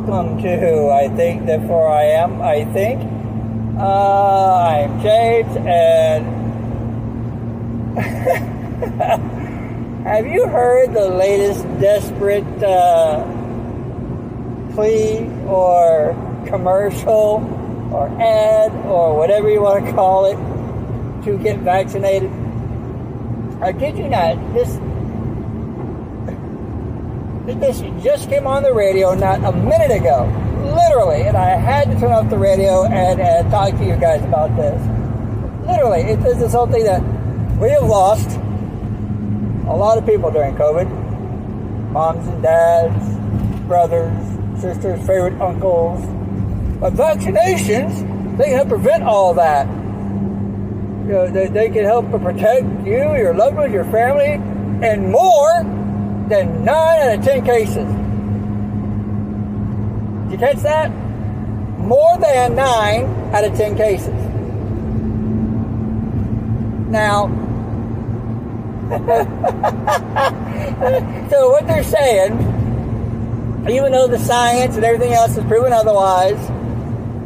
welcome to I Think Therefore I Am, I think. Uh, I'm James, and have you heard the latest desperate uh, plea or commercial or ad or whatever you want to call it to get vaccinated? I kid you not, this this just came on the radio not a minute ago, literally, and I had to turn off the radio and, and talk to you guys about this. Literally, it is this whole thing that we have lost a lot of people during COVID moms and dads, brothers, sisters, favorite uncles. But vaccinations, they can help prevent all that. You know, they, they can help protect you, your loved ones, your family, and more than 9 out of 10 cases. Did you catch that? More than 9 out of 10 cases. Now, so what they're saying, even though the science and everything else has proven otherwise,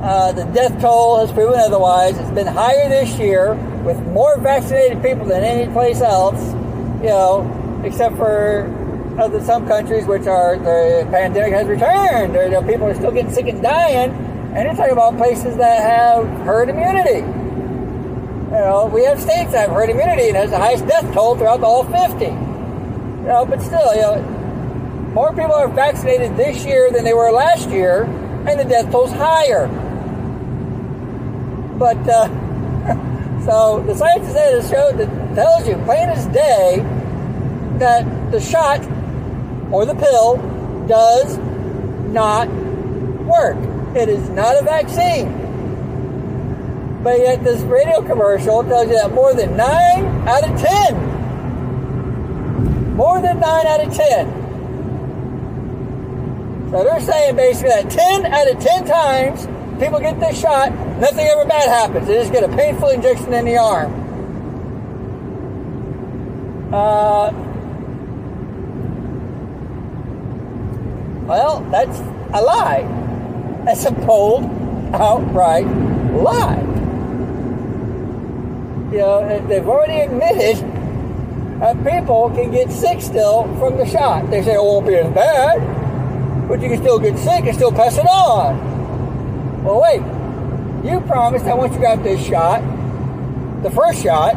uh, the death toll has proven otherwise. It's been higher this year with more vaccinated people than any place else, you know, except for other some countries which are the pandemic has returned, people are still getting sick and dying, and you're talking about places that have herd immunity. You know, we have states that have herd immunity and has the highest death toll throughout the whole 50. You know, but still, you know, more people are vaccinated this year than they were last year, and the death toll's higher. But uh, so the science has showed that tells you plain as day that the shot or the pill does not work. It is not a vaccine. But yet this radio commercial tells you that more than 9 out of 10, more than 9 out of 10. So they're saying basically that 10 out of 10 times people get this shot, nothing ever bad happens. They just get a painful injection in the arm. Uh, Well, that's a lie. That's a bold, outright lie. You know, they've already admitted that people can get sick still from the shot. They say oh, it won't be as bad, but you can still get sick and still pass it on. Well, wait. You promised that once you got this shot, the first shot,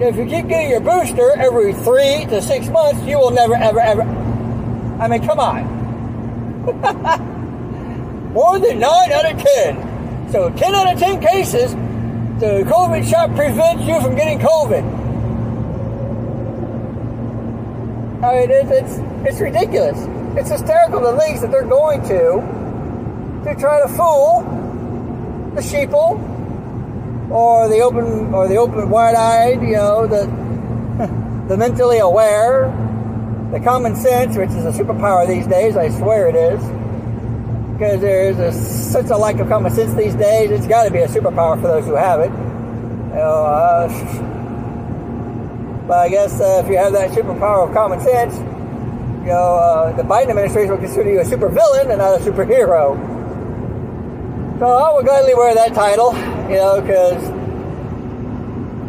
if you keep getting your booster every three to six months, you will never, ever, ever. I mean, come on. More than 9 out of 10. So 10 out of 10 cases, the COVID shot prevents you from getting COVID. I mean, it's, it's, it's ridiculous. It's hysterical the lengths that they're going to to try to fool the sheeple or the open or the open wide-eyed, you know, the the mentally aware, the common sense, which is a superpower these days. I swear it is, because there's a, such a lack of common sense these days. It's got to be a superpower for those who have it. You know, uh, but I guess uh, if you have that superpower of common sense, you know, uh, the Biden administration will consider you a supervillain and not a superhero. So I would gladly wear that title you know, because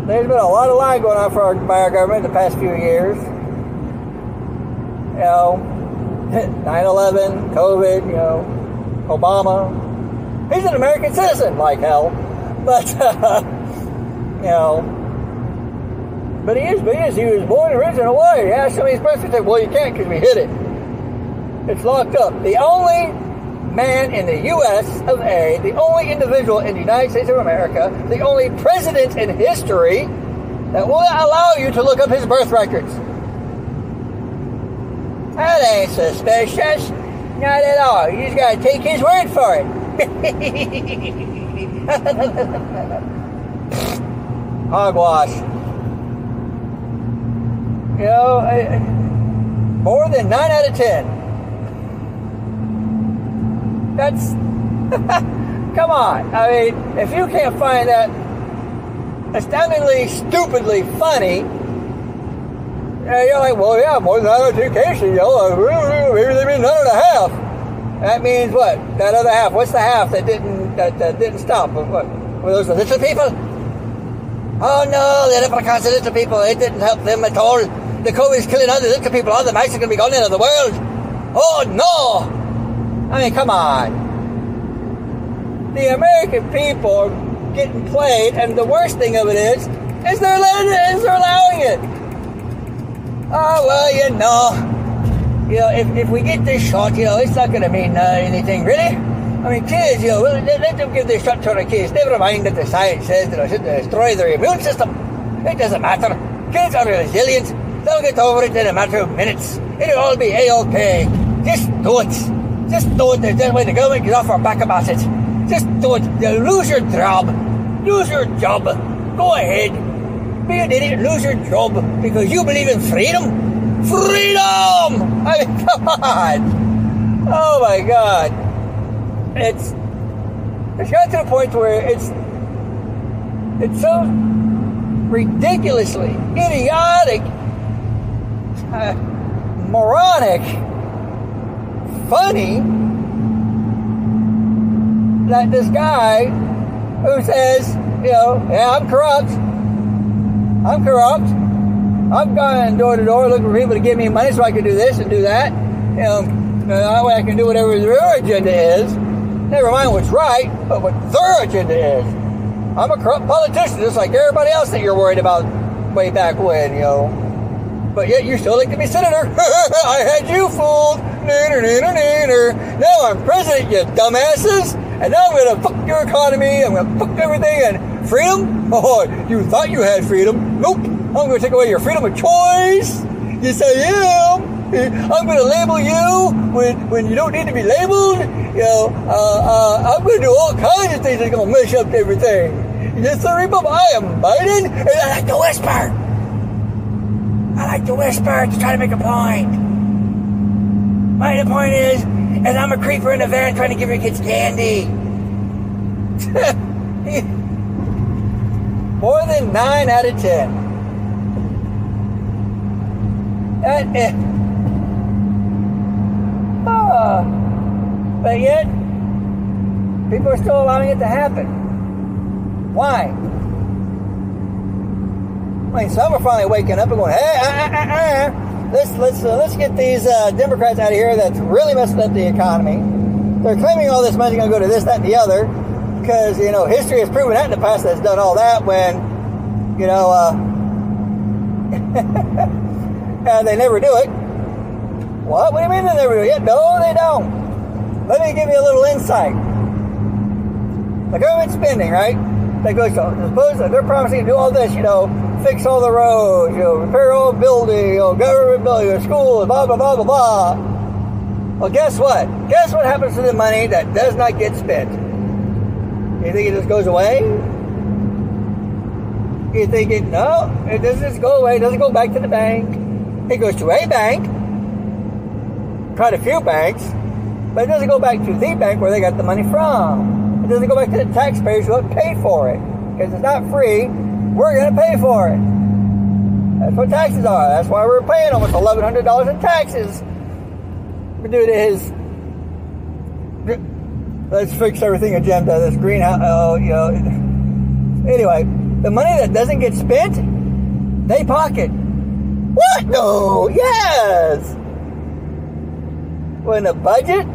there's been a lot of lying going on for our, by our government the past few years. You know, 9/11, COVID, you know, Obama. He's an American citizen, like hell, but uh, you know. But he is, but he is. He was born and raised in Hawaii. Yeah, some of these presidents say, well, you can't because we hit it. It's locked up. The only man in the U.S. of A., the only individual in the United States of America, the only president in history that will allow you to look up his birth records. That ain't suspicious. Not at all. You just gotta take his word for it. Hogwash. You know, I, more than 9 out of 10. That's. come on. I mean, if you can't find that astoundingly, stupidly funny, uh, you're like, well, yeah, more than nine education, you know, maybe they mean nine and a half. That means what? That other half. What's the half that didn't that, that didn't stop? What? Were those the little people? Oh no, the leprechauns, the little people. It didn't help them at all. The COVID's killing all the little people. All the mice are going to be gone into the world. Oh no! I mean, come on. The American people are getting played, and the worst thing of it is, is they're letting it, is they're allowing it. Oh well, you know, you know, if, if we get this shot, you know, it's not going to mean uh, anything really. I mean, kids, you know, let, let them give this shot to the kids. Never mind that the science says that it should destroy their immune system. It doesn't matter. Kids are resilient. They'll get over it in a matter of minutes. It'll all be a-okay. Just do it. Just do it. There's that way the government get off our back about it. Just do it. You lose your job. Lose your job. Go ahead. Be an idiot. Lose your job because you believe in freedom. Freedom! I mean, come on. Oh my God. It's it's got to the point where it's it's so ridiculously idiotic, uh, moronic, funny that this guy who says, you know, yeah, I'm corrupt. I'm corrupt. I'm going door to door looking for people to give me money so I can do this and do that. You know, that way I can do whatever their agenda is. Never mind what's right, but what their agenda is. I'm a corrupt politician just like everybody else that you're worried about way back when, you know. But yet you still like to be senator. I had you fooled. Now I'm president, you dumbasses. And now I'm to fuck your economy. I'm to fuck everything. And freedom? Oh, you thought you had freedom. Nope. I'm to take away your freedom of choice. Yes, I am. I'm going to label you when, when you don't need to be labeled. You know, uh, uh, I'm going to do all kinds of things that's going to mess up everything. Yes, sir, I am Biden, and I like to whisper. I like to whisper to try to make a point. My point is, is I'm a creeper in a van trying to give your kids candy. More than 9 out of 10. That, eh. Uh, but yet, people are still allowing it to happen. Why? I mean, some are finally waking up and going, "Hey, uh, uh, uh, let's let's uh, let's get these uh, Democrats out of here. That's really messing up the economy. They're claiming all this money's going to go to this, that, and the other, because you know history has proven that in the past that's done all that when, you know, uh, and they never do it. What? What do you mean they never do it? Yeah, No, they don't. Let me give you a little insight. The government spending, right? That goes to, suppose they're promising to do all this, you know, fix all the roads, you know, repair all buildings, you know, government buildings, schools, blah, blah, blah, blah, blah. Well, guess what? Guess what happens to the money that does not get spent? You think it just goes away? You think it, no, it doesn't just go away. It doesn't go back to the bank. It goes to a bank quite a few banks, but it doesn't go back to the bank where they got the money from. It doesn't go back to the taxpayers who have paid for it. Because it's not free, we're going to pay for it. That's what taxes are. That's why we're paying almost $1,100 in taxes due to his let's fix everything agenda, this greenhouse, uh, oh, you know. Anyway, the money that doesn't get spent, they pocket. What? No, yes when the budget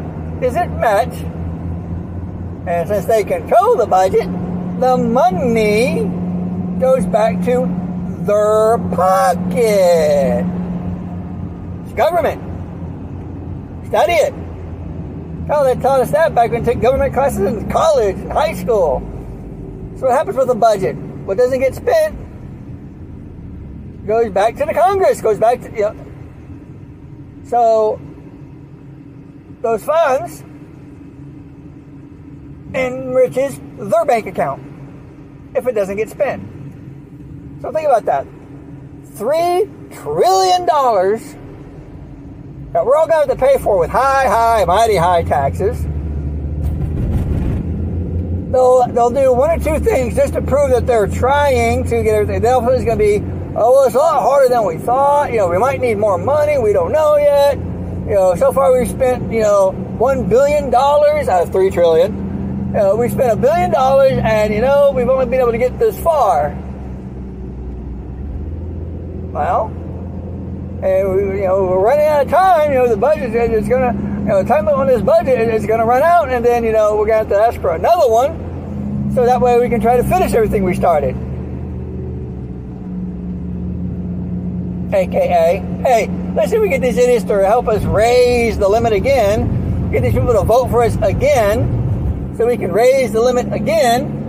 isn't met, and since they control the budget, the money goes back to their pocket. It's government. Study it. Oh, they taught us that back when we took government classes in college, high school. So what happens with the budget? What doesn't get spent goes back to the Congress, goes back to, you know. So those funds enriches their bank account if it doesn't get spent. So think about that. Three trillion dollars that we're all going to pay for with high, high, mighty high taxes. They'll, they'll do one or two things just to prove that they're trying to get everything. They'll it's going to be, oh, well, it's a lot harder than we thought. You know, we might need more money. We don't know yet. You know, so far we've spent, you know, one billion dollars out of three trillion. Uh, you know, we spent a billion dollars and, you know, we've only been able to get this far. Well, and we, you know, we're running out of time. You know, the budget is going to, you know, the time on this budget is going to run out, and then, you know, we're going to have to ask for another one, so that way we can try to finish everything we started. AKA, hey, let's see if we get these idiots to help us raise the limit again, get these people to vote for us again, so we can raise the limit again,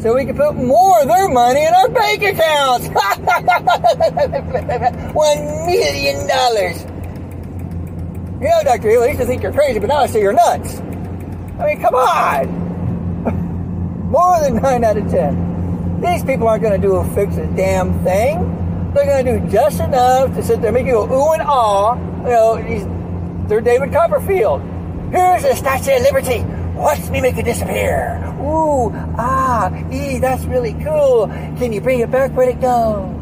so we can put more of their money in our bank accounts. One million dollars. You know, Dr. Hill, I used to think you're crazy, but now I see you're nuts. I mean, come on. more than 9 out of 10. These people aren't going to do a fix a damn thing. They're going to do just enough to sit there, make you go ooh and ah. You know, they're David Copperfield. Here's a Statue of Liberty. Watch me make it disappear. Ooh, ah, ee, that's really cool. Can you bring it back? Where'd it go?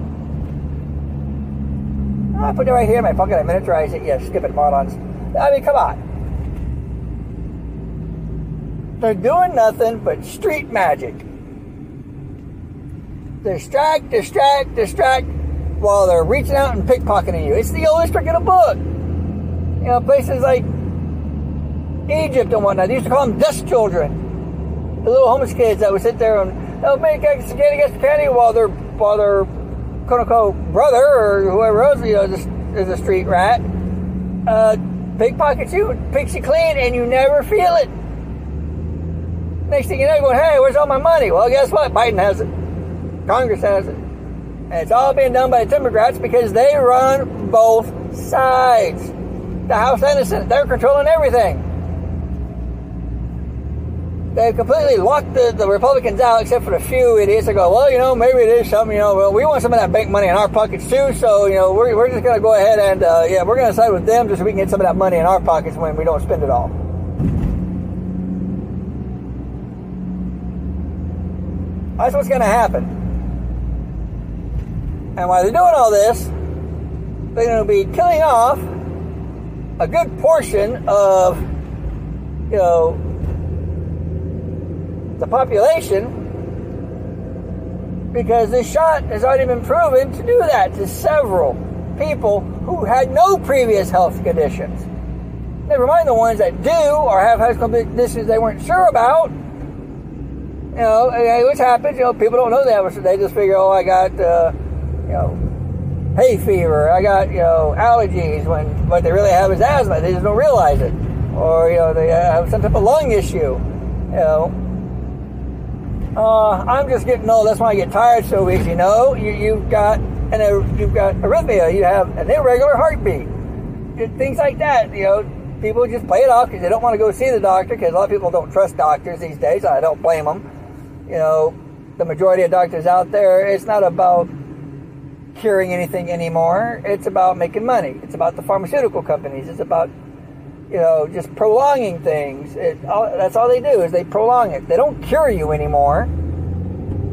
Oh, I put it right here in my pocket. I miniaturized it. Yeah, skip it, morons. I mean, come on. They're doing nothing but street magic. Distract, distract, distract while they're reaching out and pickpocketing you. It's the oldest trick in the book. You know, places like Egypt and whatnot. They used to call them dust children. The little homeless kids that would sit there and they'll make spaghetti against candy while their while their quote unquote brother or whoever else you know is a, is a street rat uh, pickpockets you, picks you clean, and you never feel it. Next thing you know, going, hey, where's all my money? Well, guess what? Biden has it. Congress has it. And it's all being done by the Democrats because they run both sides. The House and the Senate, they're controlling everything. They've completely locked the, the Republicans out, except for a few idiots that go, well, you know, maybe it is something, you know, well, we want some of that bank money in our pockets too, so, you know, we're, we're just going to go ahead and, uh, yeah, we're going to side with them just so we can get some of that money in our pockets when we don't spend it all. That's what's going to happen. And while they're doing all this, they're going to be killing off a good portion of, you know, the population because this shot has already been proven to do that to several people who had no previous health conditions. Never mind the ones that do or have health conditions they weren't sure about. You know, which happens. You know, people don't know that. They just figure, oh, I got, uh, you know, hay fever. I got, you know, allergies. When what they really have is asthma. They just don't realize it. Or, you know, they have some type of lung issue. You know, uh, I'm just getting old. That's why I get tired so easy. No, you, you've got an you've got arrhythmia. You have an irregular heartbeat. Things like that. You know, people just play it off because they don't want to go see the doctor. Because a lot of people don't trust doctors these days. I don't blame them. You know, the majority of doctors out there. It's not about curing anything anymore. It's about making money. It's about the pharmaceutical companies. It's about you know, just prolonging things. It, all, that's all they do is they prolong it. They don't cure you anymore.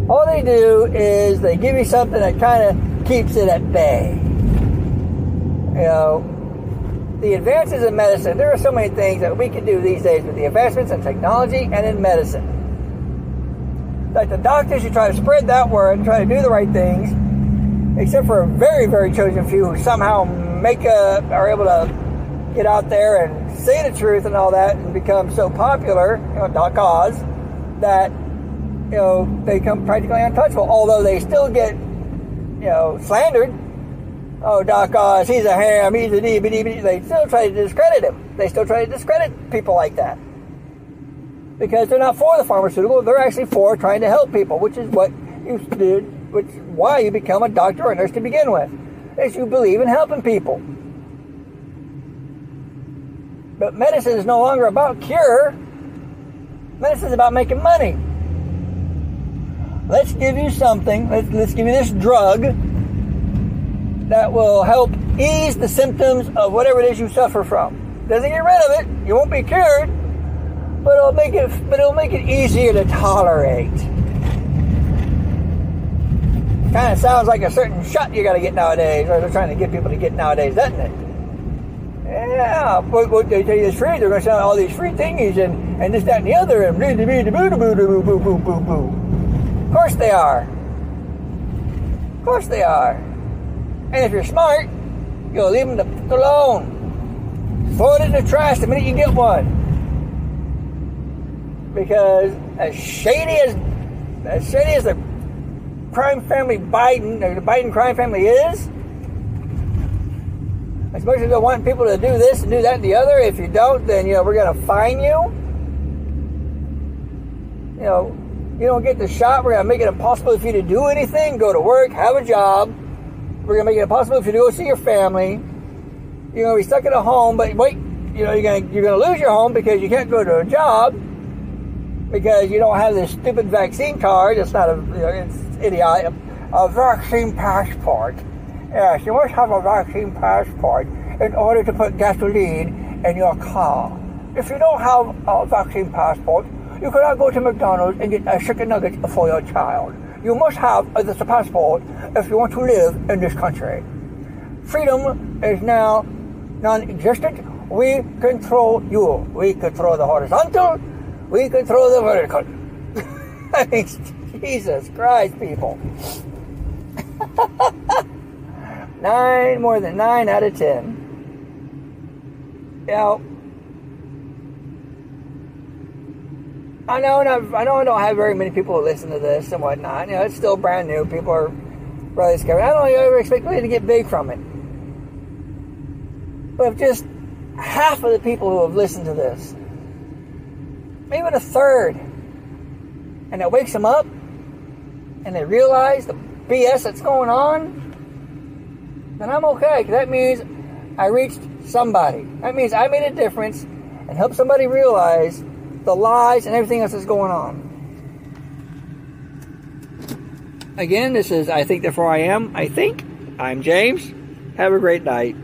All they do is they give you something that kind of keeps it at bay. You know, the advances in medicine, there are so many things that we can do these days with the advancements in technology and in medicine. Like the doctors, you try to spread that word and try to do the right things, except for a very, very chosen few who somehow make a, are able to get out there and say the truth and all that and become so popular, you know, Doc Oz, that, you know, they become practically untouchable, although they still get, you know, slandered. Oh, Doc Oz, he's a ham, he's a DVD. They still try to discredit him. They still try to discredit people like that. Because they're not for the pharmaceutical, they're actually for trying to help people, which is what you did, which why you become a doctor or nurse to begin with. Is you believe in helping people. But medicine is no longer about cure. Medicine is about making money. Let's give you something, let's, let's give you this drug that will help ease the symptoms of whatever it is you suffer from. Doesn't get rid of it. You won't be cured, but it'll make it but it'll make it easier to tolerate. Kind of sounds like a certain shot you got to get nowadays, or they're trying to get people to get nowadays, doesn't it? Yeah, but, but they tell you it's free. They're going to sell all these free thingies and, and this, that, and the other, and boo, boo, boo, boo, boo, boo, boo, boo. Of course they are. Of course they are. And if you're smart, you'll leave them alone. Throw it in the trash the minute you get one. Because as shady as as shady as the crime family Biden, or the Biden crime family is, as much as I want people to do this and do that and the other, if you don't, then you know we're going to fine you. You know, you don't get the shot. We're going to make it impossible for you to do anything. Go to work, have a job. We're going to make it impossible for you to go see your family. You're going to be stuck at a home, but wait, you know you're going to you're going to lose your home because you can't go to a job because you don't have this stupid vaccine card. It's not a you know, it's idiotic. A vaccine passport. Yes, you must have a vaccine passport in order to put gasoline in your car. If you don't have a vaccine passport, you cannot go to McDonald's and get a chicken nugget for your child. You must have this passport if you want to live in this country. Freedom is now non-existent. We control you. We control the horizontal. We control the vertical. Jesus Christ, people. Nine, more than nine out of ten. Now, I know, I know I don't have very many people who listen to this and whatnot. You know, it's still brand new. People are really scared. I don't ever expect me to get big from it. But if just half of the people who have listened to this, maybe a third, and it wakes them up, and they realize the BS that's going on, then I'm okay. That means I reached somebody. That means I made a difference and helped somebody realize the lies and everything else that's going on. Again, this is I Think Therefore I Am. I think. I'm James. Have a great night.